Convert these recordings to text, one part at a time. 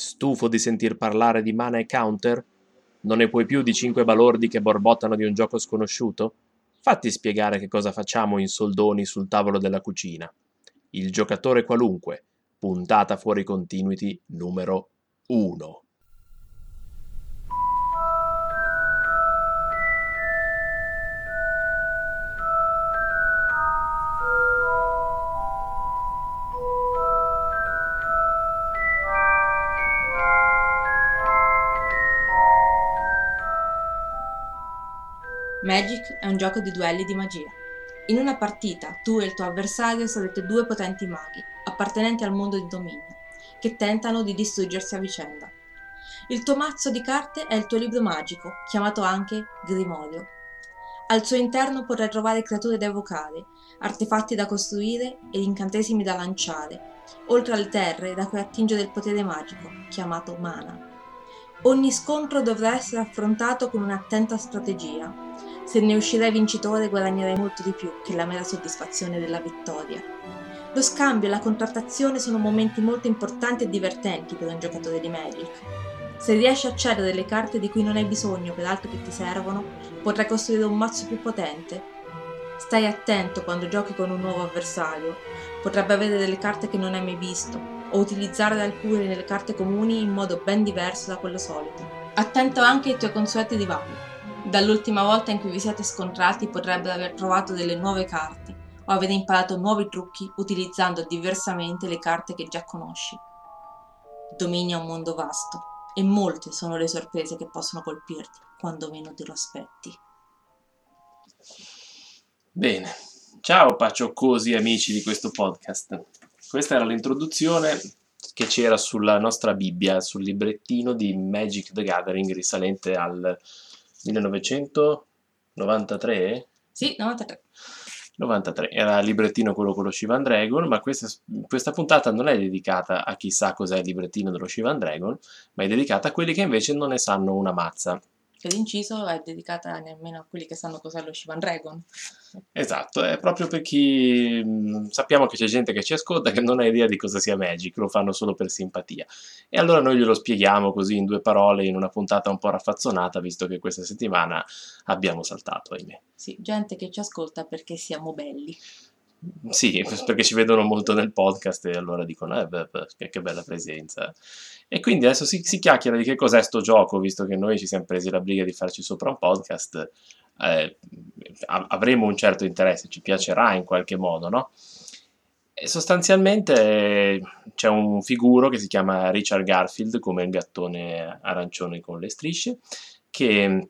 Stufo di sentir parlare di mana e counter? Non ne puoi più di cinque balordi che borbottano di un gioco sconosciuto? Fatti spiegare che cosa facciamo in soldoni sul tavolo della cucina. Il giocatore qualunque, puntata fuori continuity numero 1. È un gioco di duelli di magia. In una partita, tu e il tuo avversario sarete due potenti maghi, appartenenti al mondo di dominio, che tentano di distruggersi a vicenda. Il tuo mazzo di carte è il tuo libro magico, chiamato anche Grimorio. Al suo interno potrai trovare creature da evocare, artefatti da costruire ed incantesimi da lanciare, oltre alle terre da cui attingere il potere magico, chiamato mana. Ogni scontro dovrà essere affrontato con un'attenta strategia, se ne uscirai vincitore guadagnerai molto di più che la mera soddisfazione della vittoria. Lo scambio e la contrattazione sono momenti molto importanti e divertenti per un giocatore di Magic. Se riesci a cedere delle carte di cui non hai bisogno per altro che ti servono, potrai costruire un mazzo più potente. Stai attento quando giochi con un nuovo avversario, potrebbe avere delle carte che non hai mai visto, o utilizzare alcune nelle carte comuni in modo ben diverso da quello solito. Attento anche ai tuoi consueti rivali. Dall'ultima volta in cui vi siete scontrati potrebbero aver trovato delle nuove carte o avere imparato nuovi trucchi utilizzando diversamente le carte che già conosci. Dominia un mondo vasto e molte sono le sorprese che possono colpirti quando meno te lo aspetti. Bene, ciao pacioccosi amici di questo podcast. Questa era l'introduzione che c'era sulla nostra Bibbia, sul librettino di Magic the Gathering risalente al 1993? Sì, 93. 93, era il librettino quello con lo Shivan Dragon, ma questa, questa, puntata non è dedicata a chissà cos'è il librettino dello Shivan Dragon, ma è dedicata a quelli che invece non ne sanno una mazza che l'inciso è dedicata nemmeno a quelli che sanno cos'è lo Shivan Dragon. Esatto, è proprio per chi mh, sappiamo che c'è gente che ci ascolta che non ha idea di cosa sia Magic, lo fanno solo per simpatia. E allora noi glielo spieghiamo così in due parole in una puntata un po' raffazzonata, visto che questa settimana abbiamo saltato, ahimè. Sì, gente che ci ascolta perché siamo belli. Sì, perché ci vedono molto nel podcast e allora dicono, eh, beh, beh, che bella presenza. E quindi adesso si, si, chiacchiera di che cos'è sto gioco, visto che noi ci siamo presi la briga di farci sopra un podcast, eh, avremo un certo interesse, ci piacerà in qualche modo, no? E sostanzialmente c'è un figuro che si chiama Richard Garfield, come il gattone arancione con le strisce, che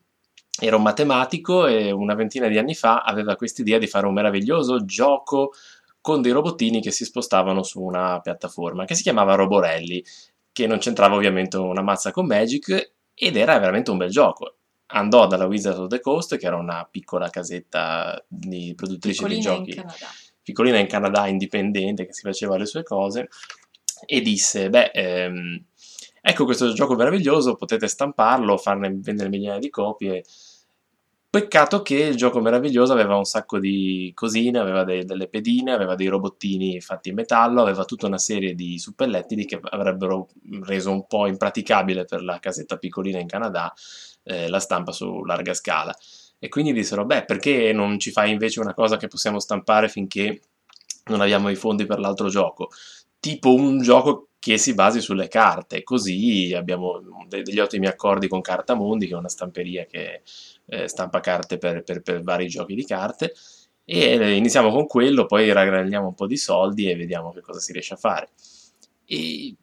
era un matematico e una ventina di anni fa aveva questa idea di fare un meraviglioso gioco con dei robottini che si spostavano su una piattaforma che si chiamava Roborelli, che non c'entrava ovviamente una mazza con Magic ed era veramente un bel gioco. Andò dalla Wizard of the Coast, che era una piccola casetta di produttrice piccolina di giochi, in piccolina in Canada, indipendente, che si faceva le sue cose, e disse, beh, ehm, ecco questo gioco meraviglioso, potete stamparlo, farne vendere migliaia di copie, Peccato che il gioco meraviglioso aveva un sacco di cosine, aveva dei, delle pedine, aveva dei robottini fatti in metallo, aveva tutta una serie di suppellettili che avrebbero reso un po' impraticabile per la casetta piccolina in Canada eh, la stampa su larga scala. E quindi dissero, beh, perché non ci fai invece una cosa che possiamo stampare finché non abbiamo i fondi per l'altro gioco? Tipo un gioco che si basi sulle carte, così abbiamo degli ottimi accordi con Cartamundi, che è una stamperia che eh, stampa carte per, per, per, vari giochi di carte e iniziamo con quello, poi raggraniamo un po' di soldi e vediamo che cosa si riesce a fare. E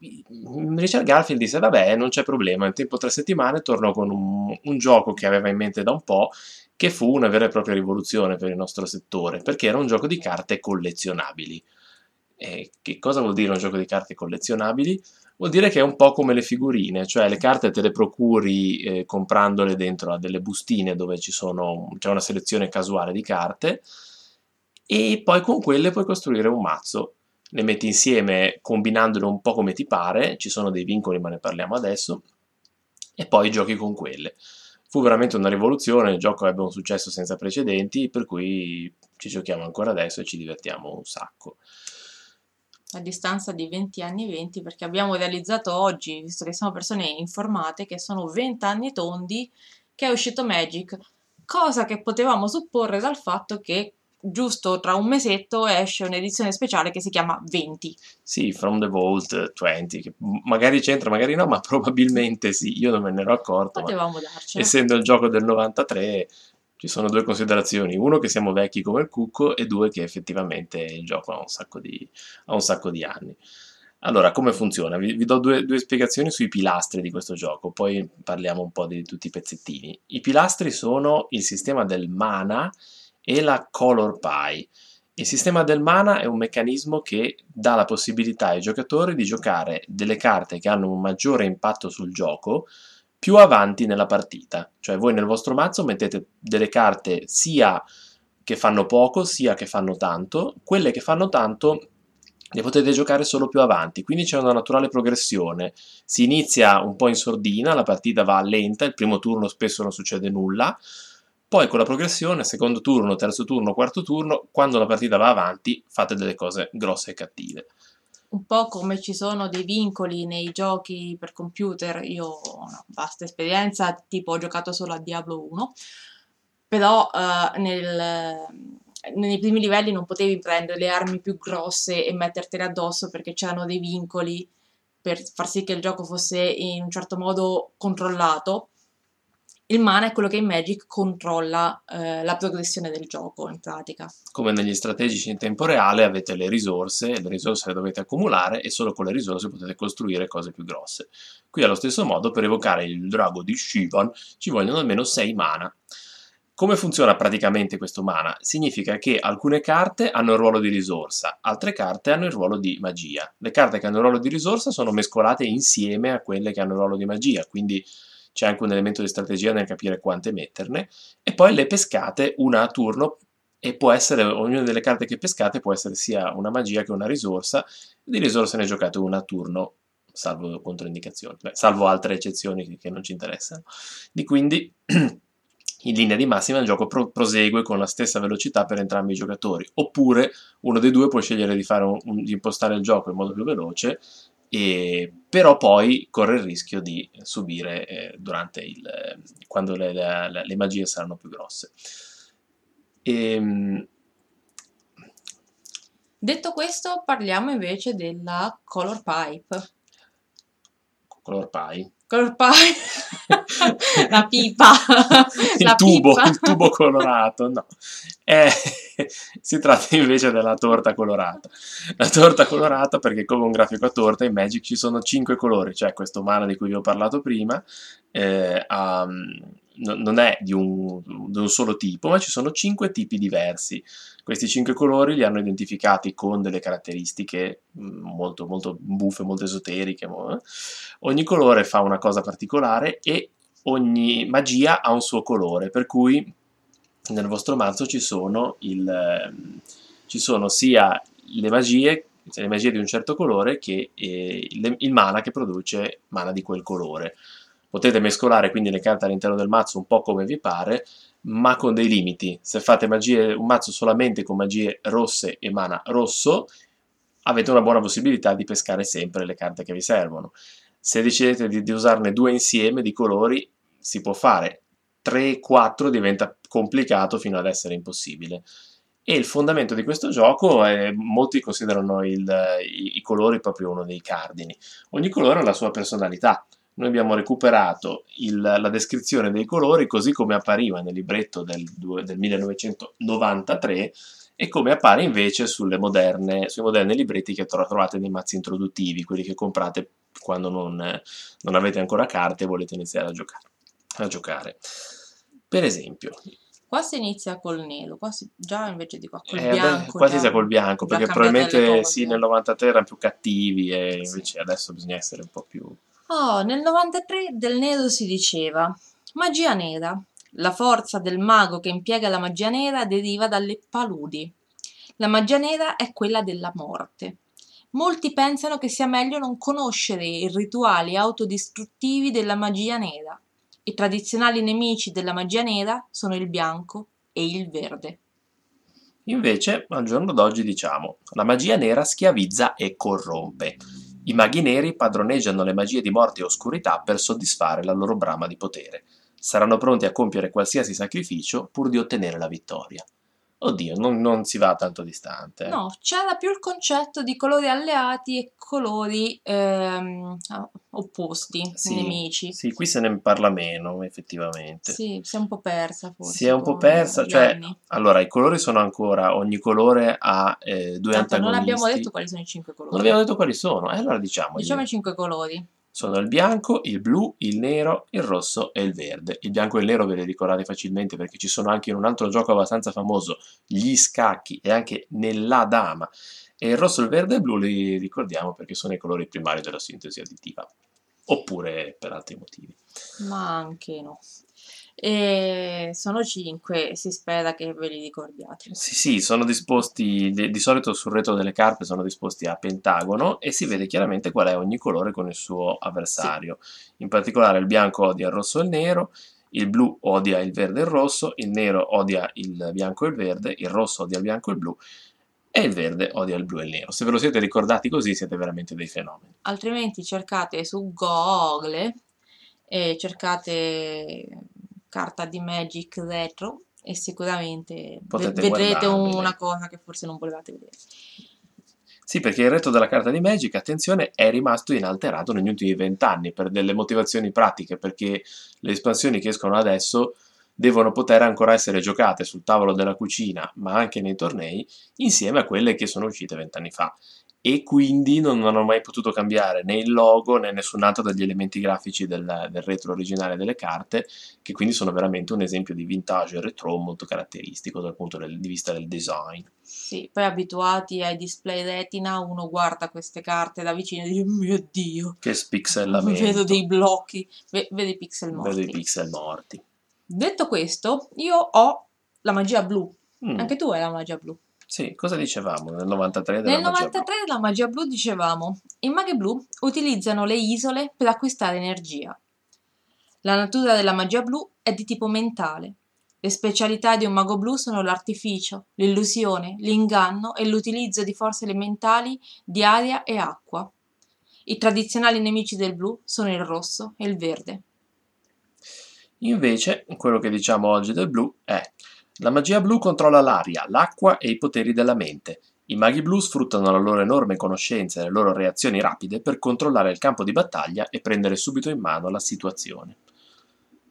Richard Garfield disse: Vabbè, non c'è problema. In tempo tre settimane tornò con un, un, gioco che aveva in mente da un po', che fu una vera e propria rivoluzione per il nostro settore, perché era un gioco di carte collezionabili. E che cosa vuol dire un gioco di carte collezionabili? vuol dire che è un po' come le figurine, cioè le carte te le procuri eh, comprandole dentro a delle bustine dove sono, c'è una selezione casuale di carte e poi con quelle puoi costruire un mazzo. Le metti insieme combinandole un po' come ti pare, ci sono dei vincoli ma ne parliamo adesso, e poi giochi con quelle. Fu veramente una rivoluzione, il gioco ebbe un successo senza precedenti, per cui ci giochiamo ancora adesso e ci divertiamo un sacco. A distanza di 20 anni 20 perché abbiamo realizzato oggi, visto che siamo persone informate, che sono 20 anni tondi che è uscito Magic, cosa che potevamo supporre dal fatto che giusto tra un mesetto esce un'edizione speciale che si chiama 20. Sì, From the Vault 20, che magari c'entra, magari no, ma probabilmente sì, io non me ne ero accorto. Potevamo darcela. Essendo il gioco del 93 ci sono due considerazioni, uno che siamo vecchi come il cucco e due che effettivamente il gioco ha un sacco di, un sacco di anni. Allora, come funziona? Vi, vi do due, due, spiegazioni sui pilastri di questo gioco, poi parliamo un po' di tutti i pezzettini. I pilastri sono il sistema del mana e la color pie. Il sistema del mana è un meccanismo che dà la possibilità ai giocatori di giocare delle carte che hanno un maggiore impatto sul gioco, più avanti nella partita. Cioè voi nel vostro mazzo mettete delle carte sia che fanno poco, sia che fanno tanto. Quelle che fanno tanto le potete giocare solo più avanti, quindi c'è una naturale progressione. Si inizia un po' in sordina, la partita va lenta, il primo turno spesso non succede nulla. Poi con la progressione, secondo turno, terzo turno, quarto turno, quando la partita va avanti, fate delle cose grosse e cattive un po' come ci sono dei vincoli nei giochi per computer, io ho una vasta esperienza, tipo ho giocato solo a Diablo 1, però uh, nel, nei primi livelli non potevi prendere le armi più grosse e mettertele addosso perché c'erano dei vincoli per far sì che il gioco fosse in un certo modo controllato il mana è quello che in Magic controlla eh, la progressione del gioco in pratica. Come negli strategici in tempo reale avete le risorse, le risorse le dovete accumulare e solo con le risorse potete costruire cose più grosse. Qui allo stesso modo per evocare il drago di Shivan ci vogliono almeno 6 mana. Come funziona praticamente questo mana? Significa che alcune carte hanno il ruolo di risorsa, altre carte hanno il ruolo di magia. Le carte che hanno il ruolo di risorsa sono mescolate insieme a quelle che hanno il ruolo di magia, quindi c'è anche un elemento di strategia nel capire quante metterne, e poi le pescate una a turno e può essere, ognuna delle carte che pescate può essere sia una magia che una risorsa, di risorse ne giocate una a turno, salvo controindicazioni, Beh, salvo altre eccezioni che non ci interessano. Di quindi in linea di massima il gioco pro- prosegue con la stessa velocità per entrambi i giocatori, oppure uno dei due può scegliere di, un, un, di impostare il gioco in modo più veloce e, però poi corre il rischio di subire eh, durante il, quando le, le, le, magie saranno più grosse. E, ehm, Detto questo, parliamo invece della color pipe. Color pie? Color pie? la pipa. il la tubo, pipa. il tubo colorato, no. Eh, si tratta invece della torta colorata. La torta colorata perché come un grafico a torta in Magic ci sono 5 colori, cioè questo mana di cui vi ho parlato prima eh, um, non è di un, di un, solo tipo, ma ci sono 5 tipi diversi. Questi 5 colori li hanno identificati con delle caratteristiche mm, molto, molto buffe, molto esoteriche. Eh. Ogni colore fa una cosa particolare e ogni magia ha un suo colore, per cui nel vostro mazzo ci sono, il, ehm, ci sono sia le magie, cioè le magie di un certo colore che eh, il, il mana che produce mana di quel colore. Potete mescolare quindi le carte all'interno del mazzo un po' come vi pare, ma con dei limiti. Se fate magie, un mazzo solamente con magie rosse e mana rosso, avete una buona possibilità di pescare sempre le carte che vi servono. Se decidete di, di usarne due insieme di colori, si può fare. 3-4 diventa complicato fino ad essere impossibile. E il fondamento di questo gioco è, molti considerano il, i, i, colori proprio uno dei cardini. Ogni colore ha la sua personalità. Noi abbiamo recuperato il, la descrizione dei colori così come appariva nel libretto del, del 1993 e come appare invece moderne, sui moderni libretti che trovate nei mazzi introduttivi, quelli che comprate quando non, non avete ancora carte e volete iniziare a giocare. A giocare. Per esempio, Qua si inizia col nero, qua si, già invece di qua col eh, bianco. Qua si inizia col bianco, perché probabilmente sì, nel 93 erano più cattivi e invece sì. adesso bisogna essere un po' più... Oh, nel 93 del nero si diceva magia nera. La forza del mago che impiega la magia nera deriva dalle paludi. La magia nera è quella della morte. Molti pensano che sia meglio non conoscere i rituali autodistruttivi della magia nera i tradizionali nemici della magia nera sono il bianco e il verde. Invece, al giorno d'oggi diciamo, la magia nera schiavizza e corrompe. I maghi neri padroneggiano le magie di morte e oscurità per soddisfare la loro brama di potere. Saranno pronti a compiere qualsiasi sacrificio pur di ottenere la vittoria. Oddio, non, non si va tanto distante. eh. No, c'era più il concetto di colori alleati e colori ehm, opposti, Sì, nemici. Sì, qui se ne parla meno, effettivamente. Sì, si è un po' persa forse. Si è un po' persa, cioè, anni. allora, i colori sono ancora, ogni colore ha eh, due Tanto non antagonisti. abbiamo detto quali sono i cinque colori. Non abbiamo detto quali sono, e allora diciamo. Diciamo i cinque colori. Sono il bianco, il blu, il nero, il rosso e il verde. Il bianco e il nero ve li ricordate facilmente perché ci sono anche in un altro gioco abbastanza famoso, gli scacchi, e anche nella dama. E il rosso, il verde e il blu li ricordiamo perché sono i colori primari della sintesi additiva. Oppure per altri motivi. Ma anche no. E sono cinque, si spera che ve li ricordiate. Sì, sì, sono disposti, di, di solito sul retro delle carte sono disposti a pentagono e si vede chiaramente qual è ogni colore con il suo avversario. In particolare il bianco odia il rosso e il nero, il blu odia il verde e il rosso, il nero odia il bianco e il verde, il rosso odia il bianco e il blu e il verde odia il blu e il nero. Se ve lo siete ricordati così siete veramente dei fenomeni. Altrimenti cercate su Google e cercate carta di Magic Retro e sicuramente Potete vedrete guardarvele. una cosa che forse non volevate vedere. Sì, perché il retro della carta di Magic, attenzione, è rimasto inalterato negli ultimi vent'anni per delle motivazioni pratiche, perché le espansioni che escono adesso devono poter ancora essere giocate sul tavolo della cucina, ma anche nei tornei, insieme a quelle che sono uscite vent'anni fa. E quindi non hanno mai potuto cambiare né il logo né nessun altro degli elementi grafici del, del retro originale delle carte, che quindi sono veramente un esempio di vintage e retro molto caratteristico dal punto di vista del design. Sì, poi abituati ai display retina, uno guarda queste carte da vicino e dice: Mio Dio, Che spixellamento. vedo dei blocchi, ve- vedo i pixel morti. Vedo i pixel morti. Detto questo, io ho la magia blu. Mm, Anche tu hai la magia blu. Sì, cosa dicevamo nel 93 della Nel magia 93 della magia blu dicevamo, i maghi blu utilizzano le isole per acquistare energia. La natura della magia blu è di tipo mentale. Le specialità di un mago blu sono l'artificio, l'illusione, l'inganno e l'utilizzo di forze elementali di aria e acqua. I tradizionali nemici del blu sono il rosso e il verde. Invece, quello che diciamo oggi del blu è la magia blu controlla l'aria, l'acqua e i poteri della mente. I maghi blu sfruttano la loro enorme conoscenza e le loro reazioni rapide per controllare il campo di battaglia e prendere subito in mano la situazione.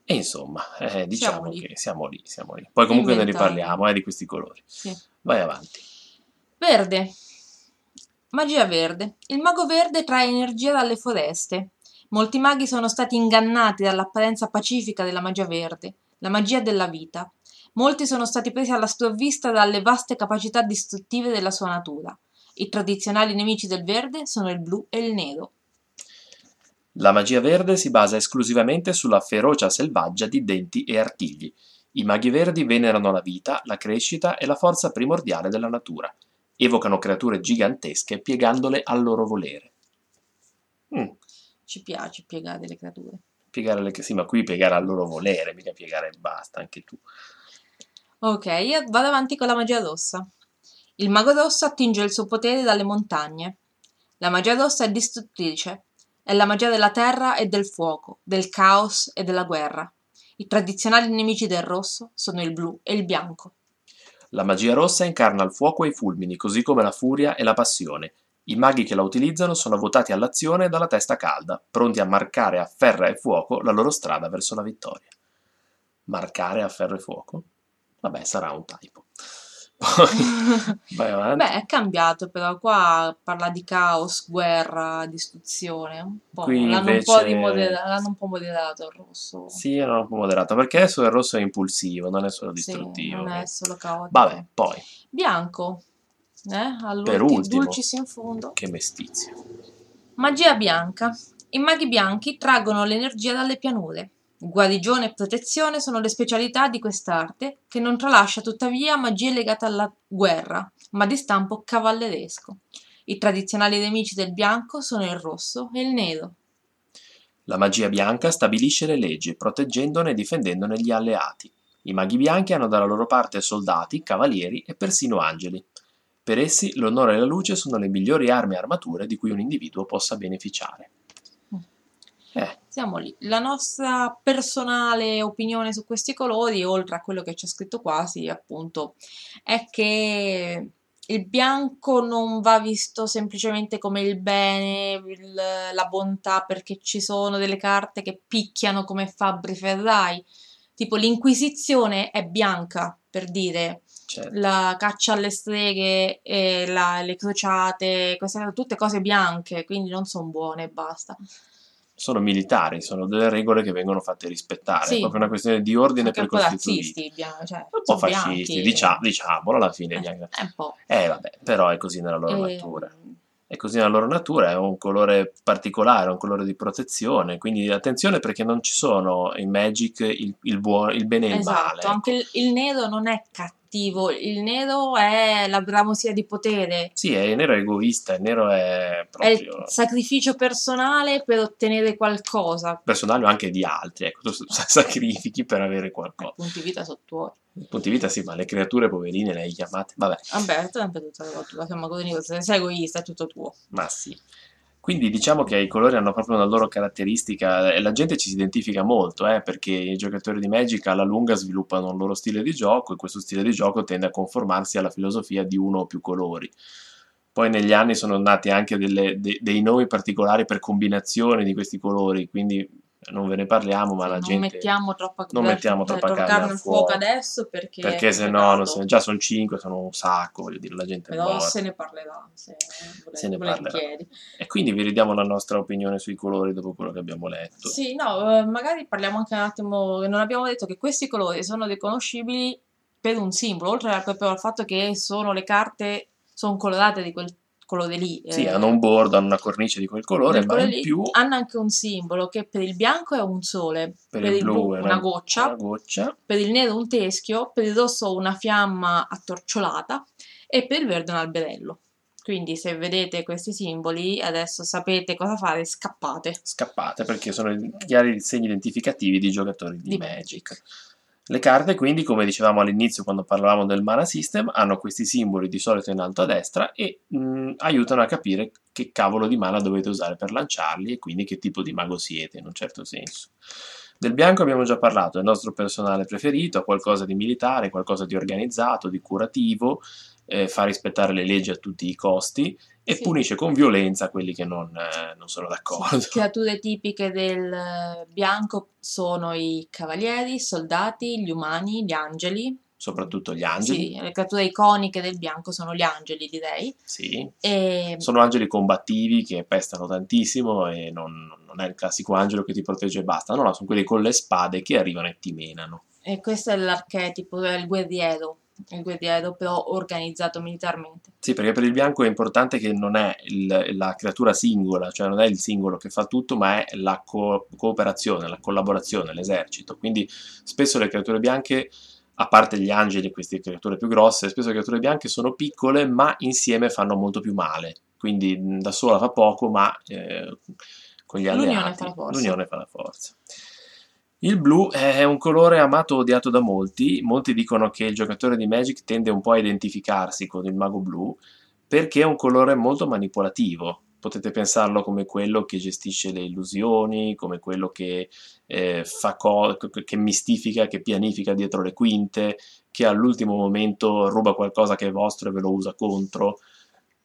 E insomma, eh, diciamo Siamo che siamo lì, siamo lì. Poi comunque ne Inventare. riparliamo eh, di questi colori. Sì. Vai avanti. Verde. Magia verde. Il mago verde trae energia dalle foreste. Molti maghi sono stati ingannati dall'apparenza pacifica della magia verde, la magia della vita. Molti sono stati presi alla sprovvista dalle vaste capacità distruttive della sua natura. I tradizionali nemici del verde sono il blu e il nero. La magia verde si basa esclusivamente sulla ferocia selvaggia di denti e artigli. I maghi verdi venerano la vita, la crescita e la forza primordiale della natura. Evocano creature gigantesche piegandole al loro volere. Mm, Ci piace piegare le creature. piegare le... Sì, ma qui piegare al loro volere, mica piegare e basta, anche tu. Ok, io vado avanti con la magia rossa. Il mago rosso attinge il suo potere dalle montagne. La magia rossa è distruttrice. È la magia della terra e del fuoco, del caos e della guerra. I tradizionali nemici del rosso sono il blu e il bianco. La magia rossa incarna il fuoco e i fulmini, così come la furia e la passione. I maghi che la utilizzano sono votati all'azione dalla testa calda, pronti a marcare a ferro e fuoco la loro strada verso la vittoria. Marcare a ferro e fuoco? Vabbè, sarà un typo. Poi, vai avanti. Beh, è cambiato però, qua parla di caos, guerra, distruzione. Un po'. Qui L'hanno, un po l'hanno un moderato il rosso. Sì, era un po' moderato, perché adesso il rosso è impulsivo, non è solo Sì, distruttivo. non è solo caotico. Vabbè, poi, Bianco. Eh? Per ultimo. dulcis in fondo. che mestizia. Magia bianca. I maghi bianchi traggono l'energia dalle pianure. Guarigione e protezione sono le specialità di quest'arte, che non tralascia tuttavia magie legate alla guerra, ma di stampo cavalleresco. I tradizionali nemici del bianco sono il rosso e il nero. La magia bianca stabilisce le leggi, proteggendone e difendendone gli alleati. I maghi bianchi hanno dalla loro parte soldati, cavalieri e persino angeli. Per essi l'onore e la luce sono le migliori armi e armature di cui un individuo possa beneficiare. Eh. Siamo lì. La nostra personale opinione su questi colori, oltre a quello che c'è scritto quasi, appunto, è che il bianco non va visto semplicemente come il bene, il, la bontà, perché ci sono delle carte che picchiano come Fabbri Ferrai. Tipo l'Inquisizione è bianca, per dire. Certo. La caccia alle streghe la, le crociate, queste sono tutte cose bianche, quindi non sono buone e basta sono militari, sono delle regole che vengono fatte rispettare, sì. è proprio una questione di ordine precostituito. Cioè, un po' fascisti, diciamo, diciamolo alla fine. Eh, un po'. Eh vabbè, però è così nella loro e... natura. È così nella loro natura, è un colore particolare, un colore di protezione, quindi attenzione perché non ci sono in Magic il, il, buono, il bene e esatto, il male. Esatto, anche il, il nero non è cattivo cattivo, il nero è la bramosia di potere. Sì, il nero è egoista, il nero è proprio... È il sacrificio personale per ottenere qualcosa. Personale o anche di altri, ecco, tu sacrifichi per avere qualcosa. Punti vita sono tuoi. I punti vita sì, ma le creature poverine le hai chiamate, vabbè. Vabbè, è sempre tutta la siamo così, sei egoista, è tutto tuo. Ma sì. Quindi diciamo che i colori hanno proprio una loro caratteristica e la gente ci si identifica molto, eh, perché i giocatori di Magic alla lunga sviluppano un loro stile di gioco e questo stile di gioco tende a conformarsi alla filosofia di uno o più colori. Poi negli anni sono nati anche delle, de, dei nomi particolari per combinazione di questi colori, quindi non ve ne parliamo, ma la non gente... Mettiamo troppa, non mettiamo troppa carne al fuoco adesso perché... Perché se no, se, già sono cinque, sono un sacco, voglio dire, la gente... Però se ne parlerà, se, vole, se ne parlerà. E quindi vi ridiamo la nostra opinione sui colori dopo quello che abbiamo letto. Sì, no, eh, magari parliamo anche un attimo, non abbiamo detto che questi colori sono riconoscibili per un simbolo, oltre al fatto che sono le carte, sono colorate di quel colore lì. Sì, eh, hanno un bordo, hanno una cornice di quel colore, ma in più... Hanno anche un simbolo che per il bianco è un sole, per, per il blu, è una, goccia, una goccia, per il nero un teschio, per il rosso una fiamma attorciolata e per il verde un alberello. Quindi se vedete questi simboli adesso sapete cosa fare, scappate. Scappate perché sono i chiari segni identificativi di giocatori di, di Magic. Magic. Le carte quindi, come dicevamo all'inizio quando parlavamo del mana system, hanno questi simboli di solito in alto a destra e mh, mm, aiutano a capire che cavolo di mana dovete usare per lanciarli e quindi che tipo di mago siete in un certo senso. Del bianco abbiamo già parlato, è il nostro personale preferito, qualcosa di militare, qualcosa di organizzato, di curativo, eh, fa rispettare le leggi a tutti i costi e sì. punisce con violenza quelli che non, eh, non sono d'accordo. Sì. Creature tipiche del bianco sono i cavalieri, i soldati, gli umani, gli angeli. Soprattutto gli angeli. Sì, le creature iconiche del bianco sono gli angeli, direi. Sì. E... Sono angeli combattivi che pestano tantissimo e non, non, è il classico angelo che ti protegge e basta. No, no, sono quelli con le spade che arrivano e ti menano. E questo è l'archetipo, è il guerriero il guerriero però organizzato militarmente. Sì, perché per il bianco è importante che non è il, la creatura singola, cioè non è il singolo che fa tutto, ma è la co- cooperazione, la collaborazione, l'esercito. Quindi spesso le creature bianche, a parte gli angeli queste creature più grosse, spesso le creature bianche sono piccole, ma insieme fanno molto più male. Quindi da sola fa poco, ma eh, con gli alleati l'unione fa la forza. L'unione fa la forza. Il blu è un colore amato o odiato da molti, molti dicono che il giocatore di Magic tende un po' a identificarsi con il mago blu perché è un colore molto manipolativo. Potete pensarlo come quello che gestisce le illusioni, come quello che, eh, fa co- che mistifica, che pianifica dietro le quinte, che all'ultimo momento ruba qualcosa che è vostro e ve lo usa contro.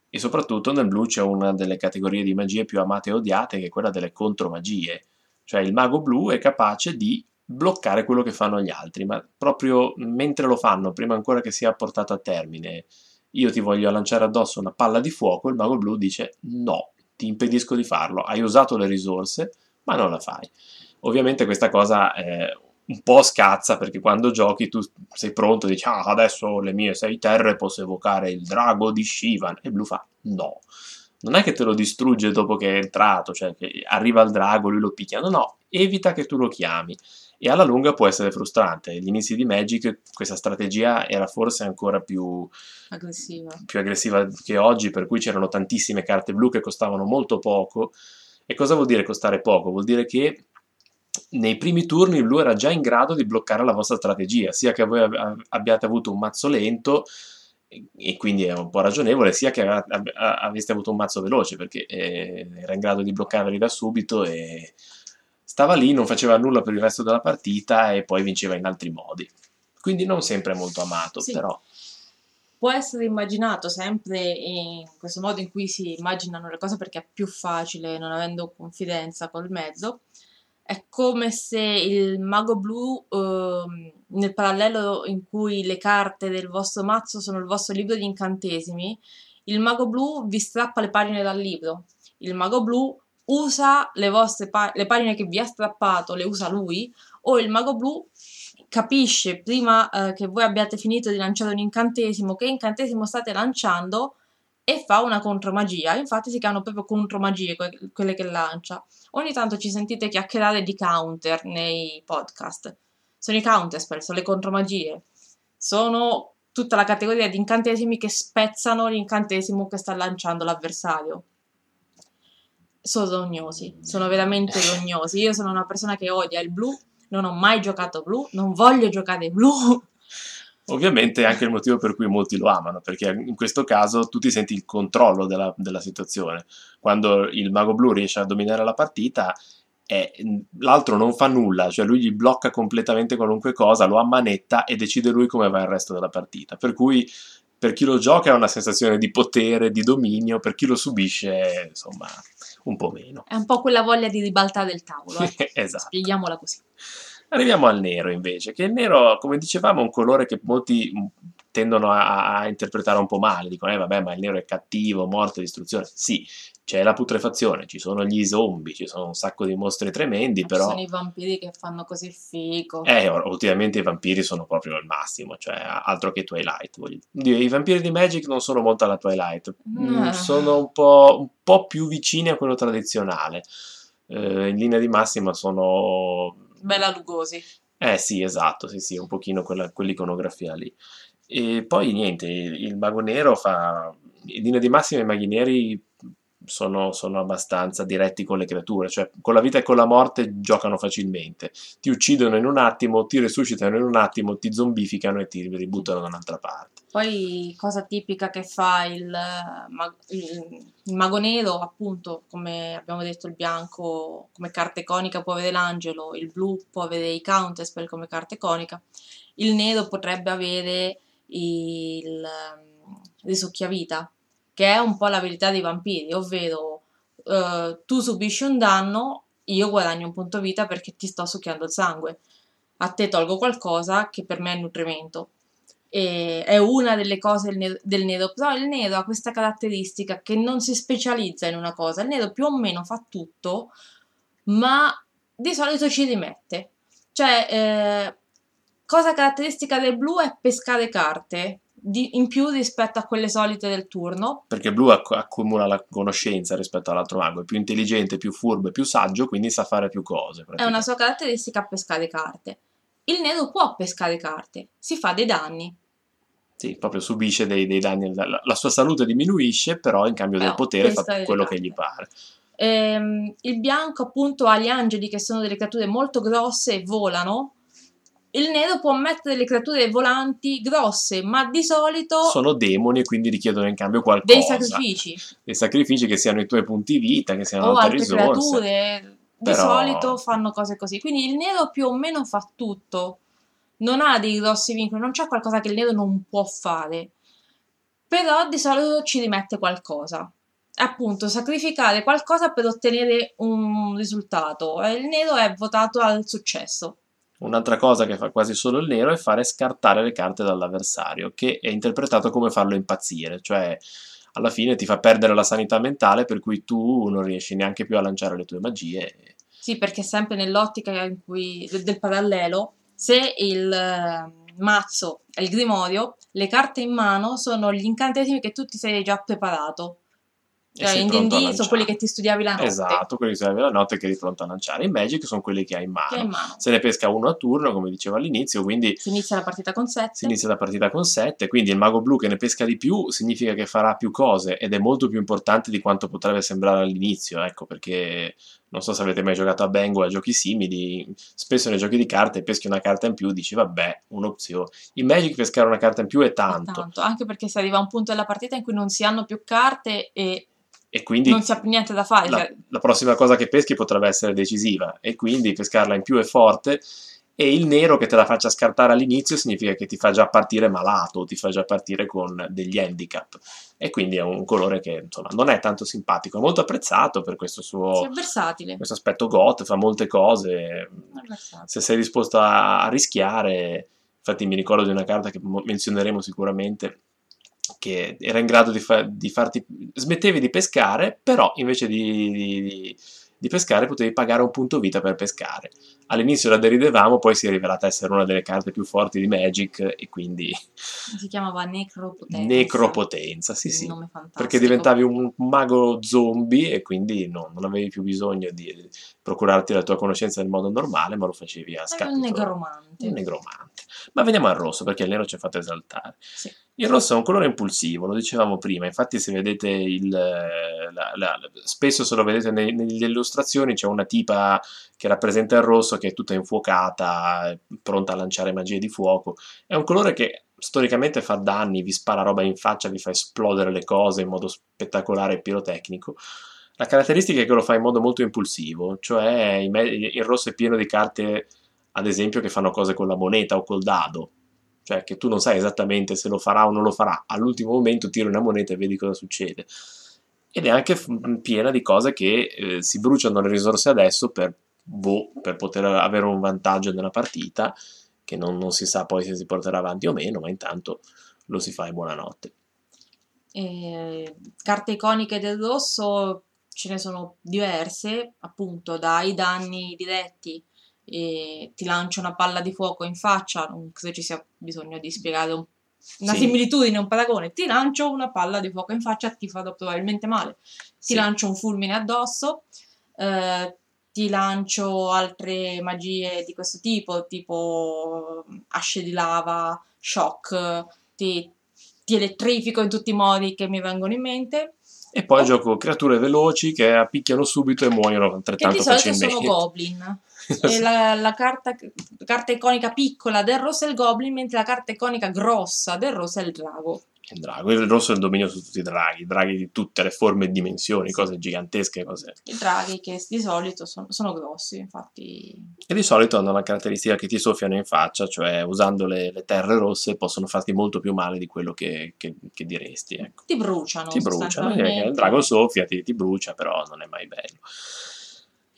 E soprattutto nel blu c'è una delle categorie di magie più amate e odiate, che è quella delle contromagie cioè il mago blu è capace di bloccare quello che fanno gli altri, ma proprio mentre lo fanno, prima ancora che sia portato a termine, io ti voglio lanciare addosso una palla di fuoco, il mago blu dice no, ti impedisco di farlo, hai usato le risorse, ma non la fai. Ovviamente questa cosa eh, un po' scazza perché quando giochi tu sei pronto dici ah adesso le mie sei terre posso evocare il drago di Shivan. E Blu fa no non è che te lo distrugge dopo che è entrato, cioè che arriva il drago, lui lo picchia, no, no, evita che tu lo chiami. E alla lunga può essere frustrante. Agli inizi di Magic questa strategia era forse ancora più aggressiva. più aggressiva che oggi, per cui c'erano tantissime carte blu che costavano molto poco. E cosa vuol dire costare poco? Vuol dire che nei primi turni il blu era già in grado di bloccare la vostra strategia, sia che voi abbiate avuto un mazzo lento e quindi è un po' ragionevole, sia che aveste avuto un mazzo veloce perché eh, era in grado di bloccarli da subito e stava lì, non faceva nulla per il resto della partita e poi vinceva in altri modi. Quindi non sempre molto amato, sì. però può essere immaginato sempre in questo modo in cui si immaginano le cose perché è più facile non avendo confidenza col mezzo. È come se il mago blu, eh, nel parallelo in cui le carte del vostro mazzo sono il vostro libro di incantesimi, il mago blu vi strappa le pagine dal libro. Il mago blu usa le vostre pa- le pagine che vi ha strappato, le usa lui, o il mago blu capisce prima eh, che voi abbiate finito di lanciare un incantesimo che incantesimo state lanciando e fa una contromagia. Infatti si chiamano proprio contromagie que- quelle che lancia. Ogni tanto ci sentite chiacchierare di counter nei podcast. Sono i counterspell, sono le contromagie. Sono tutta la categoria di incantesimi che spezzano l'incantesimo che sta lanciando l'avversario. Sono rognosi, sono veramente rognosi. Io sono una persona che odia il blu non ho mai giocato blu, non voglio giocare blu. Ovviamente è anche il motivo per cui molti lo amano, perché in questo caso tu ti senti il controllo della, della situazione. Quando il mago blu riesce a dominare la partita, eh, l'altro non fa nulla, cioè lui gli blocca completamente qualunque cosa, lo ammanetta e decide lui come va il resto della partita. Per cui per chi lo gioca è una sensazione di potere, di dominio, per chi lo subisce, insomma, un po' meno. È un po' quella voglia di ribaltare il tavolo. Eh? esatto. Spieghiamola così. Arriviamo al nero invece, che il nero, come dicevamo, è un colore che molti tendono a, a interpretare un po' male, dicono, eh vabbè, ma il nero è cattivo, morte, distruzione. Sì, c'è la putrefazione, ci sono gli zombie, ci sono un sacco di mostri tremendi, però... Ci sono i vampiri che fanno così figo. Eh, ultimamente i vampiri sono proprio il massimo, cioè altro che Twilight. Dire, I vampiri di Magic non sono molto alla Twilight, mm. sono un po', un po', più vicini a quello tradizionale. Eh, in linea di massima sono Bella Lugosi. Eh sì, esatto, sì, sì, un pochino quella, quell'iconografia lì. E poi niente, il, mago nero fa... In linea di massima i maghi neri sono, sono, abbastanza diretti con le creature, cioè con la vita e con la morte giocano facilmente. Ti uccidono in un attimo, ti resuscitano in un attimo, ti zombificano e ti ributtano da un'altra parte. Poi cosa tipica che fa il, il, mago nero, appunto, come abbiamo detto, il bianco come carta iconica può avere l'angelo, il blu può avere i counterspell come carta iconica, il nero potrebbe avere il, il vita che è un po' la verità dei vampiri, ovvero uh, tu subisci un danno, io guadagno un punto vita perché ti sto succhiando il sangue. A te tolgo qualcosa che per me è nutrimento. E è una delle cose del nero, però il nero ha questa caratteristica che non si specializza in una cosa. Il nero più o meno fa tutto, ma di solito ci rimette. Cioè, eh, cosa caratteristica del blu è pescare carte di, in più rispetto a quelle solite del turno. Perché blu acc- accumula la conoscenza rispetto all'altro mago, è più intelligente, più furbo, è più saggio, quindi sa fare più cose. È una sua caratteristica pescare carte. Il nero può pescare carte, si fa dei danni. Sì, proprio subisce dei, dei danni, la, la, sua salute diminuisce, però in cambio del potere fa quello che gli pare. Ehm, il bianco appunto ha gli angeli che sono delle creature molto grosse e volano, il nero può mettere le creature volanti grosse, ma di solito... Sono demoni e quindi richiedono in cambio qualcosa. Dei sacrifici. Dei sacrifici che siano i tuoi punti vita, che siano o altre risorse. creature. Di Però... solito fanno cose così. Quindi il nero più o meno fa tutto. Non ha dei grossi vincoli, non c'è qualcosa che il nero non può fare. Però di solito ci rimette qualcosa appunto sacrificare qualcosa per ottenere un risultato. Il nero è votato al successo. Un'altra cosa che fa quasi solo il nero è fare scartare le carte dall'avversario, che è interpretato come farlo impazzire, cioè alla fine ti fa perdere la sanità mentale per cui tu non riesci neanche più a lanciare le tue magie. Sì, perché sempre nell'ottica cui, del, parallelo, se il eh, mazzo è il grimorio, le carte in mano sono gli incantesimi che tu ti sei già preparato. Cioè, in D&D sono quelli che ti studiavi la notte. Esatto, quelli che studiavi la notte che eri pronto a lanciare. In Magic sono quelli che hai in mano. in mano. Se ne pesca uno a turno, come dicevo all'inizio, quindi... Si inizia la partita con 7. Si inizia la partita con 7, quindi il mago blu che ne pesca di più significa che farà più cose ed è molto più importante di quanto potrebbe sembrare all'inizio, ecco, perché non so se avete mai giocato a Bengo o a giochi simili, spesso nei giochi di carte peschi una carta in più, dici vabbè, un'opzione. In Magic pescare una carta in più è tanto. tanto. Anche perché si arriva a un punto della partita in cui non si hanno più carte e, e quindi non ha più niente da fare. La, cioè, la prossima cosa che peschi potrebbe essere decisiva. E quindi pescarla in più è forte. E il nero che te la faccia scartare all'inizio significa che ti fa già partire malato, ti fa già partire con degli handicap. E quindi è un colore che insomma non è tanto simpatico, è molto apprezzato per questo suo questo aspetto goth, fa molte cose, se sei disposto a, a rischiare, infatti mi ricordo di una carta che mo- menzioneremo sicuramente che era in grado di, fa- di farti smettevi di pescare, però invece di, di- di pescare potevi pagare un punto vita per pescare. All'inizio la deridevamo, poi si è rivelata essere una delle carte più forti di Magic e quindi Si chiamava Necropotenza. necropotenza, sì sì. Perché diventavi un mago zombie e quindi no, non avevi più bisogno di procurarti la tua conoscenza nel modo normale, ma lo facevi a Era scapito. un negromante. Un negromante. Ma veniamo al rosso, perché il nero ci ha fatto esaltare. Sì. Il rosso è un colore impulsivo, lo dicevamo prima, infatti se vedete il... la- la- spesso se lo vedete ne- nelle illustrazioni c'è una tipa che rappresenta il rosso che è tutta infuocata, pronta a lanciare magie di fuoco. È un colore che storicamente fa danni, vi spara roba in faccia, vi fa esplodere le cose in modo spettacolare e pirotecnico. La caratteristica è che lo fa in modo molto impulsivo, cioè il rosso è pieno di carte, ad esempio, che fanno cose con la moneta o col dado, cioè che tu non sai esattamente se lo farà o non lo farà, all'ultimo momento tiri una moneta e vedi cosa succede. Ed è anche piena di cose che eh, si bruciano le risorse adesso per, boh, per poter avere un vantaggio nella partita, che non, non si sa poi se si porterà avanti o meno, ma intanto lo si fa e buonanotte. E carte iconiche del rosso ce ne sono diverse, appunto dai danni diretti, e ti lancio una palla di fuoco in faccia, non credo ci sia bisogno di spiegare un- una Sì. similitudine, un paragone, ti lancio una palla di fuoco in faccia, ti farò probabilmente male, ti Sì. lancio un fulmine addosso, eh, ti lancio altre magie di questo tipo, tipo asce di lava, shock, ti, ti elettrifico in tutti i modi che mi vengono in mente, E poi Oh. gioco creature veloci che appicchiano subito e muoiono che altrettanto di solito facilmente. sono goblin. La, la carta, carta iconica piccola del rosso è il goblin, mentre la carta iconica grossa del rosso è il drago. Il drago, il rosso è il dominio su tutti i draghi, draghi di tutte le forme e dimensioni, cose gigantesche, cose. I draghi che di solito sono, sono grossi, infatti E di solito hanno la caratteristica che ti soffiano in faccia, cioè usando le, le terre rosse possono farti molto più male di quello che, che- che diresti. Ecco. ti bruciano. Ti bruciano, sostanzialmente. il drago soffia, ti, ti brucia, però non è mai bello.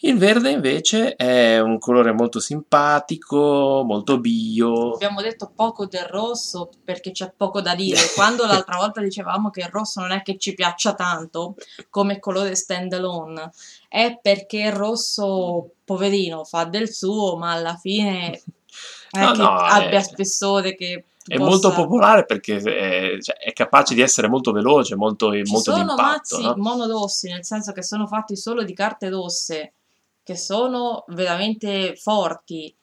Il verde invece è un colore molto simpatico, molto bio. Abbiamo detto poco del rosso perché c'è poco da dire. Quando l'altra volta dicevamo che il rosso non è che ci piaccia tanto come colore stand alone, è perché il rosso, poverino, fa del suo, ma alla fine è No, che no, è- abbia spessore che È possa- molto popolare perché è, cioè, è capace di essere molto veloce, molto, Ci molto sono d'impatto. mazzi no? monorossi, nel senso che sono fatti solo di carte rosse, che sono veramente forti.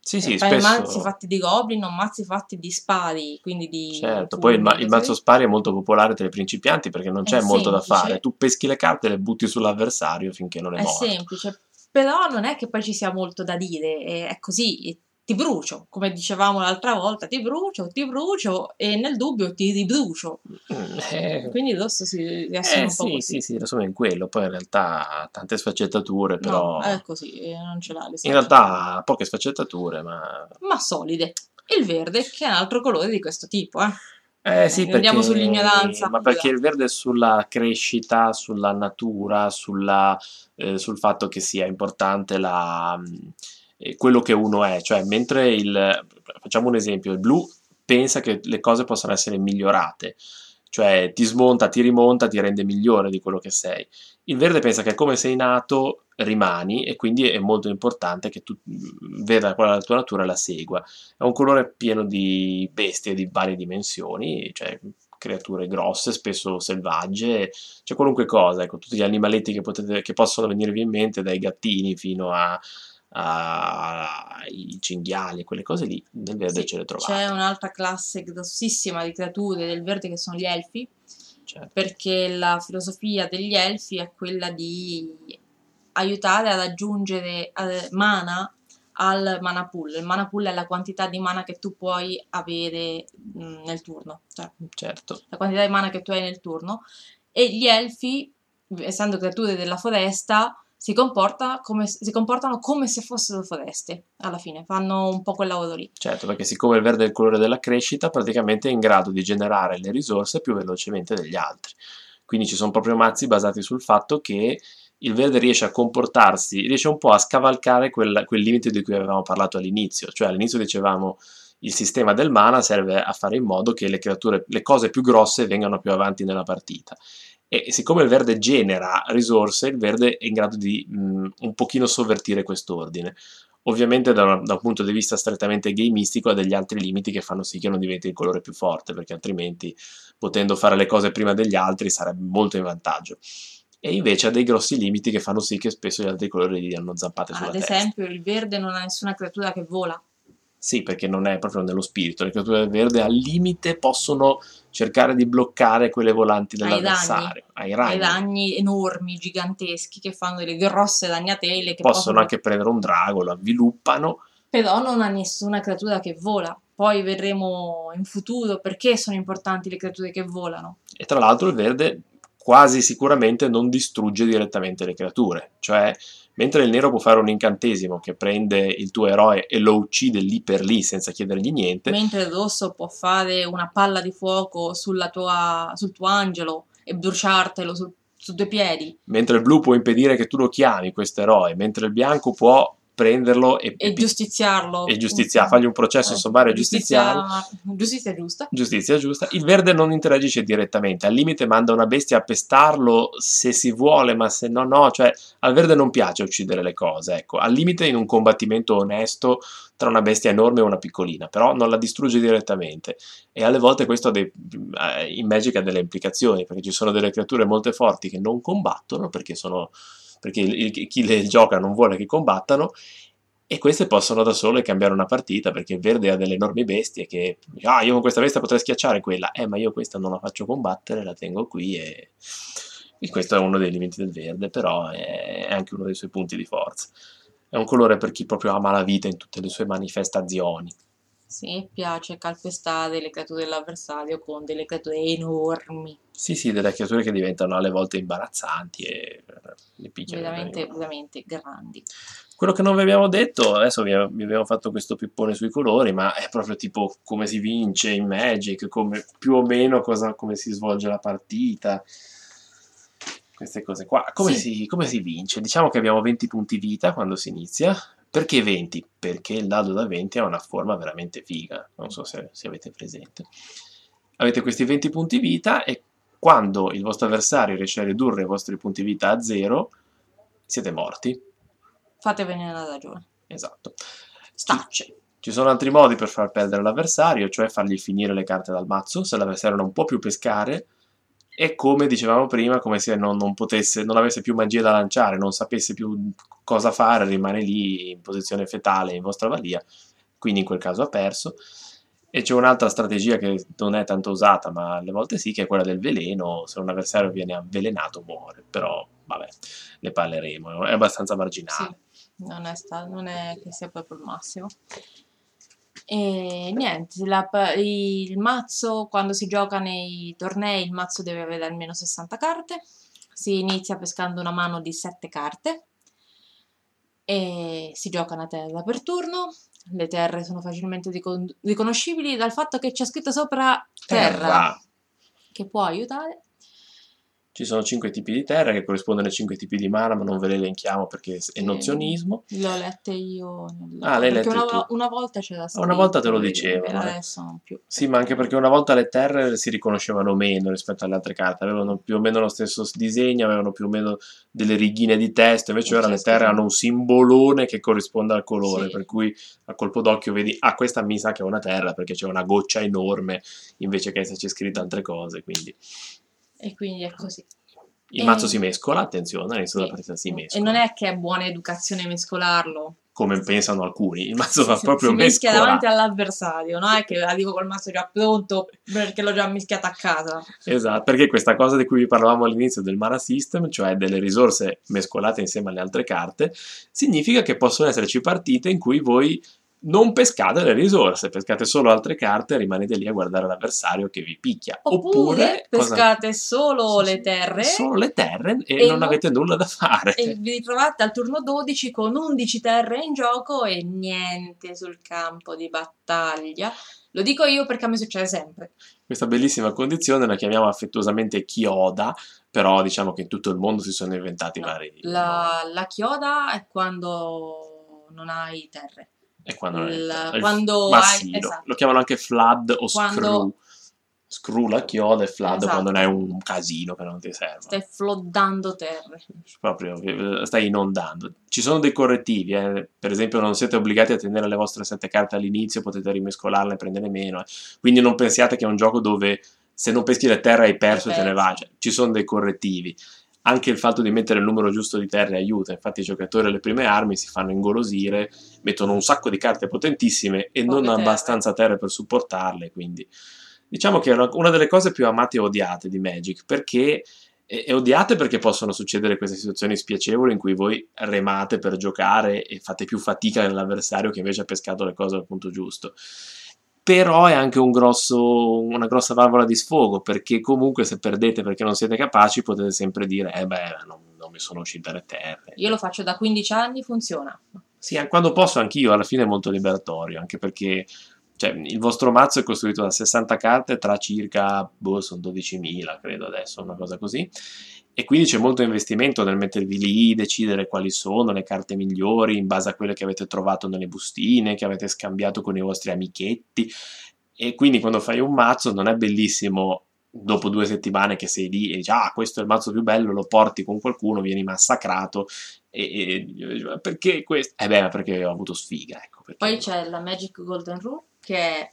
Sì, sì, Fai spesso. mazzi fatti di goblin o mazzi fatti di spari, quindi di... Certo, poi il, ma- il mazzo spari è molto popolare tra i principianti perché non c'è È molto da semplice. fare. Tu peschi le carte e le butti sull'avversario finché non è, È morto. semplice, però non è che poi ci sia molto da dire, è è così, ti brucio, come dicevamo l'altra volta, ti brucio, ti brucio e nel dubbio ti ribrucio. Mm, eh, Quindi il rosso si riassume eh, un po' sì, così. sì, sì, riassume in quello. Poi in realtà ha tante sfaccettature, però No, è così, eh, non ce l'ha in realtà ha poche sfaccettature, ma ma solide. Il verde, che è un altro colore di questo tipo, eh. Eh sì, Eh, andiamo perché- sull'ignoranza Ma perché il verde è sulla crescita, sulla natura, sulla, eh, sul fatto che sia importante la, eh, quello che uno è. Cioè, mentre il... Facciamo un esempio, il blu pensa che le cose possano essere migliorate. Cioè, ti smonta, ti rimonta, ti rende migliore di quello che sei. Il verde pensa che come sei nato rimani e quindi è molto importante che tu mh, veda qual è la tua natura e la segua. È un colore pieno di bestie di varie dimensioni, cioè creature grosse, spesso selvagge, c'è qualunque cosa, ecco, tutti gli animaletti che, potete, che possono venirvi in mente, dai gattini fino a- ai cinghiali, quelle cose lì, nel verde Sì, ce le trovate. C'è un'altra classe grossissima di creature del verde che sono gli elfi, Certo. perché la filosofia degli elfi è quella di aiutare ad aggiungere eh, mana al mana pool. Il mana pool è la quantità di mana che tu puoi avere mm, nel turno, cioè certo. la quantità di mana che tu hai nel turno. E gli elfi, essendo creature della foresta, si, comporta come, si comportano come se fossero foreste, alla fine, fanno un po' quel lavoro lì. Certo, perché siccome il verde è il colore della crescita, praticamente è in grado di generare le risorse più velocemente degli altri. Quindi ci sono proprio mazzi basati sul fatto che il verde riesce a comportarsi, riesce un po' a scavalcare quel, quel limite di cui avevamo parlato all'inizio, cioè all'inizio dicevamo il sistema del mana serve a fare in modo che le creature, le cose più grosse vengano più avanti nella partita. E siccome il verde genera risorse, il verde è in grado di mh, un pochino sovvertire quest'ordine. Ovviamente da, una, da, un punto di vista strettamente gamistico ha degli altri limiti che fanno sì che non diventi il colore più forte, perché altrimenti potendo fare le cose prima degli altri sarebbe molto in vantaggio e invece ha dei grossi limiti che fanno sì che spesso gli altri colori gli diano zampate sulla Ad testa. Ad esempio il verde non ha nessuna creatura che vola. Sì, perché non è proprio nello spirito. Le creature del verde al limite possono cercare di bloccare quelle volanti dell'avversario. Ai, danni, ai danni enormi, giganteschi, che fanno delle grosse dagnatele. Che possono, possono anche prendere un drago, lo avviluppano. Però non ha nessuna creatura che vola. Poi vedremo in futuro perché sono importanti le creature che volano. E tra l'altro il verde quasi sicuramente non distrugge direttamente le creature, cioè mentre il nero può fare un incantesimo che prende il tuo eroe e lo uccide lì per lì senza chiedergli niente, mentre il rosso può fare una palla di fuoco tua, sul tuo angelo e bruciartelo sul, su due piedi, mentre il blu può impedire che tu lo chiami questo eroe, mentre il bianco può prenderlo e, e giustiziarlo. E giustiziare, fargli un processo eh, sommario e giustiziarlo. Giustizia giusta. Giustizia giusta. Il verde non interagisce direttamente, al limite manda una bestia a pestarlo se si vuole, ma se no no, cioè al verde non piace uccidere le cose, ecco, al limite in un combattimento onesto tra una bestia enorme e una piccolina, però non la distrugge direttamente e alle volte questo dei, eh, in Magic ha delle implicazioni, perché ci sono delle creature molto forti che non combattono perché sono perché il, chi le gioca non vuole che combattano e queste possono da sole cambiare una partita perché il verde ha delle enormi bestie che ah io con questa bestia potrei schiacciare quella. Eh ma io questa non la faccio combattere la tengo qui e, e questo è uno dei limiti del verde però è anche uno dei suoi punti di forza. È un colore per chi proprio ama la vita in tutte le sue manifestazioni sì, piace calpestare le creature dell'avversario con delle creature enormi. Sì, sì, delle creature che diventano alle volte imbarazzanti e le picchiano. Veramente, veramente grandi. Quello che non vi abbiamo detto, adesso vi, abbiamo fatto questo pippone sui colori, ma è proprio tipo come si vince in Magic, come, più o meno cosa, come si svolge la partita queste cose qua. Come, sì. si, come, si, vince? Diciamo che abbiamo 20 punti vita quando si inizia, perché 20? Perché il dado da 20 ha una forma veramente figa, non so se, se avete presente. Avete questi 20 punti vita e quando il vostro avversario riesce a ridurre i vostri punti vita a zero, siete morti. Fate venire la ragione. Esatto. Stacce. Ci sono altri modi per far perdere l'avversario, cioè fargli finire le carte dal mazzo, se l'avversario non può più pescare, e come dicevamo prima, come se non, non, potesse, non avesse più magia da lanciare, non sapesse più cosa fare, rimane lì in posizione fetale in vostra valia, quindi in quel caso ha perso. E c'è un'altra strategia che non è tanto usata, ma alle volte sì, che è quella del veleno. Se un avversario viene avvelenato muore, però vabbè, ne parleremo, è abbastanza marginale. Sì, non è, sta- non è che sia proprio il massimo. E niente, la, il mazzo quando si gioca nei tornei il mazzo deve avere almeno 60 carte. Si inizia pescando una mano di 7 carte e si gioca una terra per turno. Le terre sono facilmente riconoscibili dal fatto che c'è scritto sopra terra, terra. che può aiutare ci sono cinque tipi di terra che corrispondono ai cinque tipi di mana, ma non ve le elenchiamo perché è sì, nozionismo. Le ho lette io. Ah, le lette una, tu. una volta c'era scritto. Una volta te lo dicevo. Adesso non più. Sì, ma anche perché una volta le terre si riconoscevano meno rispetto alle altre carte. Avevano più o meno lo stesso disegno, avevano più o meno delle righine di testo. Invece ora le terre hanno un simbolone che corrisponde al colore. Sì. Per cui a colpo d'occhio vedi, ah, questa mi sa che è una terra perché c'è una goccia enorme invece che esserci scritte altre cose. Quindi. E quindi è così. Il mazzo si mescola, attenzione, all'inizio sì. della partita si mescola. E non è che è buona educazione mescolarlo. come pensano alcuni. Il mazzo va proprio si mischia mescolato. davanti all'avversario, no? È che arrivo col mazzo già pronto perché l'ho già mischiato a casa. Esatto, perché questa cosa di cui vi parlavamo all'inizio del mana system, cioè delle risorse mescolate insieme alle altre carte, significa che possono esserci partite in cui voi non pescate le risorse, pescate solo altre carte e rimanete lì a guardare l'avversario che vi picchia. Oppure, cosa- pescate solo Sì, le terre Solo le terre e, E non non- avete nulla da fare. e vi ritrovate al turno 12 con 11 terre in gioco e niente sul campo di battaglia. Lo dico io perché a me succede sempre. Questa bellissima condizione la chiamiamo affettuosamente chioda, però diciamo che in tutto il mondo si sono inventati No, vari... La, la chioda è quando non hai terre. E quando è- il- il quando massilo. hai- esatto. Lo chiamano anche flood o Quando- screw. Screw la chioda e flood Esatto. quando non è un casino che non ti serve. Stai floddando terre. Proprio eh, stai inondando. Ci sono dei correttivi, eh. per esempio non siete obbligati a tenere le vostre sette carte all'inizio, potete rimescolarle e prendere meno. eh. Quindi non pensiate che è un gioco dove se non peschi le terre hai perso e te ne vai. Cioè, ci sono dei correttivi. Anche il fatto di mettere il numero giusto di terre aiuta, infatti i giocatori alle prime armi si fanno ingolosire, mettono un sacco di carte potentissime e non terre. abbastanza terre per supportarle, quindi diciamo che è una, una delle cose più amate e odiate di Magic, perché e, odiate perché possono succedere queste situazioni spiacevoli in cui voi remate per giocare e fate più fatica dell'avversario che invece ha pescato le cose al punto giusto. Però è anche un grosso, una grossa valvola di sfogo, perché comunque se perdete perché non siete capaci potete sempre dire, eh beh, non, non mi sono uscite le terre. Io lo faccio da 15 anni, funziona. Sì, an- quando posso anch'io, alla fine è molto liberatorio, anche perché cioè, il vostro mazzo è costruito da 60 carte tra circa, boh, sono 12.000 credo adesso, una cosa così, e quindi c'è molto investimento nel mettervi lì, decidere quali sono le carte migliori in base a quelle che avete trovato nelle bustine, che avete scambiato con i vostri amichetti, e quindi quando fai un mazzo non è bellissimo dopo due settimane che sei lì e dici ah questo è il mazzo più bello, lo porti con qualcuno, vieni massacrato e, e- perché questo? Eh beh, perché ho avuto sfiga, ecco. Poi c'è la Magic Golden Rule che è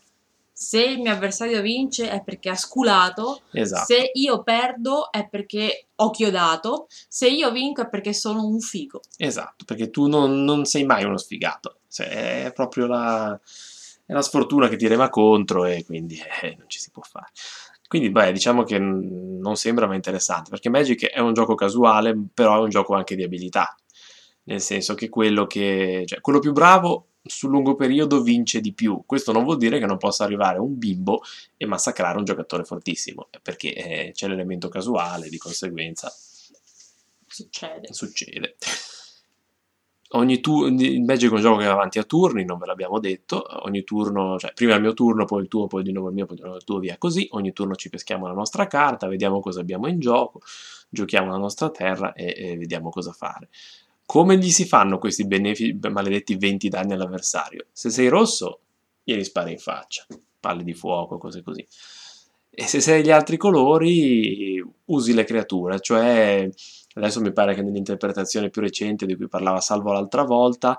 se il mio avversario vince è perché ha sculato, Esatto. se io perdo è perché ho chiodato, se io vinco è perché sono un figo. Esatto, perché tu non, non sei mai uno sfigato, cioè, è proprio la, è la sfortuna che ti rema contro e quindi eh, non ci si può fare. Quindi, beh, diciamo che non sembra ma interessante, perché Magic è un gioco casuale, però è un gioco anche di abilità, nel senso che quello che, cioè, quello più bravo sul lungo periodo vince di più. Questo non vuol dire che non possa arrivare un bimbo e massacrare un giocatore fortissimo, perché eh, c'è l'elemento casuale, di conseguenza Succede. succede. Ogni il Magic è un gioco che va avanti a turni, non ve l'abbiamo detto, ogni turno, cioè prima il mio turno, poi il tuo, poi di nuovo il mio, poi di nuovo il tuo, via così, ogni turno ci peschiamo la nostra carta, vediamo cosa abbiamo in gioco, giochiamo la nostra terra e, e vediamo cosa fare. Come gli si fanno questi benefici, maledetti 20 danni all'avversario? Se sei rosso, glieli spari in faccia, palle di fuoco, cose così. E se sei gli altri colori, usi le creature, cioè adesso mi pare che nell'interpretazione più recente di cui parlava Salvo l'altra volta,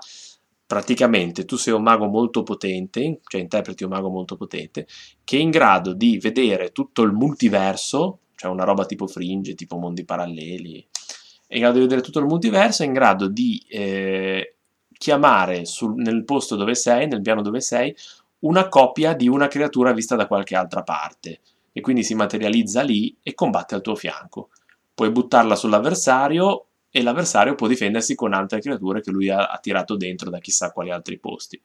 praticamente tu sei un mago molto potente, cioè interpreti un mago molto potente, che è in grado di vedere tutto il multiverso, cioè una roba tipo fringe, tipo mondi paralleli, è in grado di vedere tutto il multiverso, è in grado di eh, chiamare sul- nel posto dove sei, nel piano dove sei, una copia di una creatura vista da qualche altra parte, e quindi si materializza lì e combatte al tuo fianco puoi buttarla sull'avversario e l'avversario può difendersi con altre creature che lui ha, ha tirato dentro da chissà quali altri posti.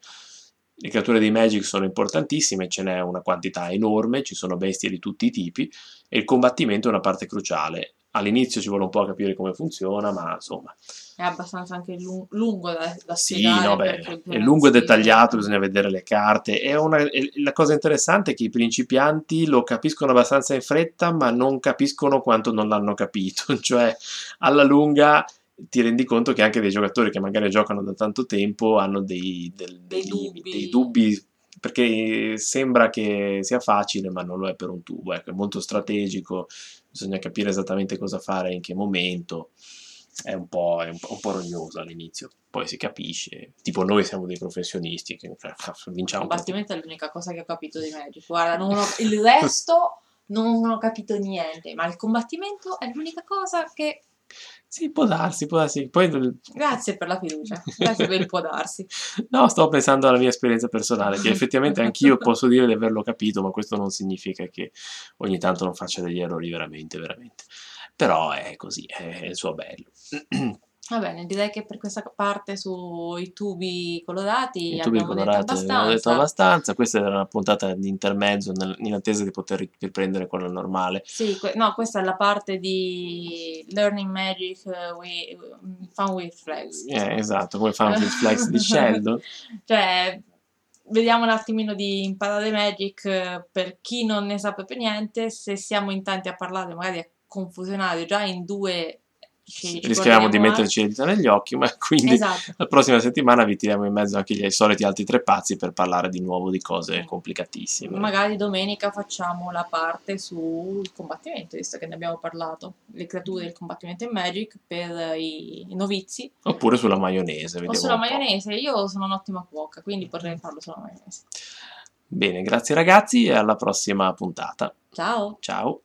Le creature di Magic sono importantissime, ce n'è una quantità enorme, ci sono bestie di tutti i tipi e il combattimento è una parte cruciale. All'inizio ci vuole un po' a capire come funziona, ma insomma, È abbastanza anche lu- lungo da, da sì, no, beh, è lungo e dettagliato, bisogna vedere le carte. È una- è- la cosa interessante è che i principianti lo capiscono abbastanza in fretta, ma non capiscono quanto non l'hanno capito. Cioè, alla lunga ti rendi conto che anche dei giocatori che magari giocano da tanto tempo hanno dei, del- Dei dei dubbi. dei dubbi, perché sembra che sia facile, ma non lo è per un tubo. Ecco, è molto strategico, bisogna capire esattamente cosa fare in che momento è un po', è un un po' rognoso all'inizio, poi si capisce. Tipo, noi siamo dei professionisti che cioè, Il vinciamo. combattimento è l'unica cosa che ho capito di Magic. Guarda, non ho- il resto non ho capito niente, ma il combattimento è l'unica cosa che Sì, può darsi, può darsi. Poi, Grazie per la fiducia, grazie per il può darsi. no, sto pensando alla mia esperienza personale, che effettivamente anch'io posso dire di averlo capito, ma questo non significa che ogni tanto non faccia degli errori veramente, veramente. Però è così, è il suo bello. Va bene, direi che per questa parte sui tubi colorati I tubi abbiamo detto colorati abbiamo detto abbastanza. abbastanza. Questa era una puntata di intermezzo in attesa di poter riprendere quella normale. Sì, que- no, questa è la parte di Learning Magic eh, wi- Fun with Flags. Eh, esatto, come fan with flex di Sheldon. Cioè, vediamo un attimino di imparare Magic eh, per chi non ne sa proprio niente. Se siamo in tanti a parlare, magari a confusionare già in due ci, Rischiamo di guarderemo metterci le dita negli occhi, ma quindi Esatto. la prossima settimana vi tiriamo in mezzo anche gli soliti altri tre pazzi per parlare di nuovo di cose complicatissime. Magari domenica facciamo la parte sul combattimento, visto che ne abbiamo parlato. Le creature del combattimento in Magic per i, i novizi. Oppure sulla maionese. O sulla maionese. Io sono un'ottima cuoca, quindi potrei farlo sulla maionese. Bene, grazie ragazzi e alla prossima puntata. Ciao! Ciao.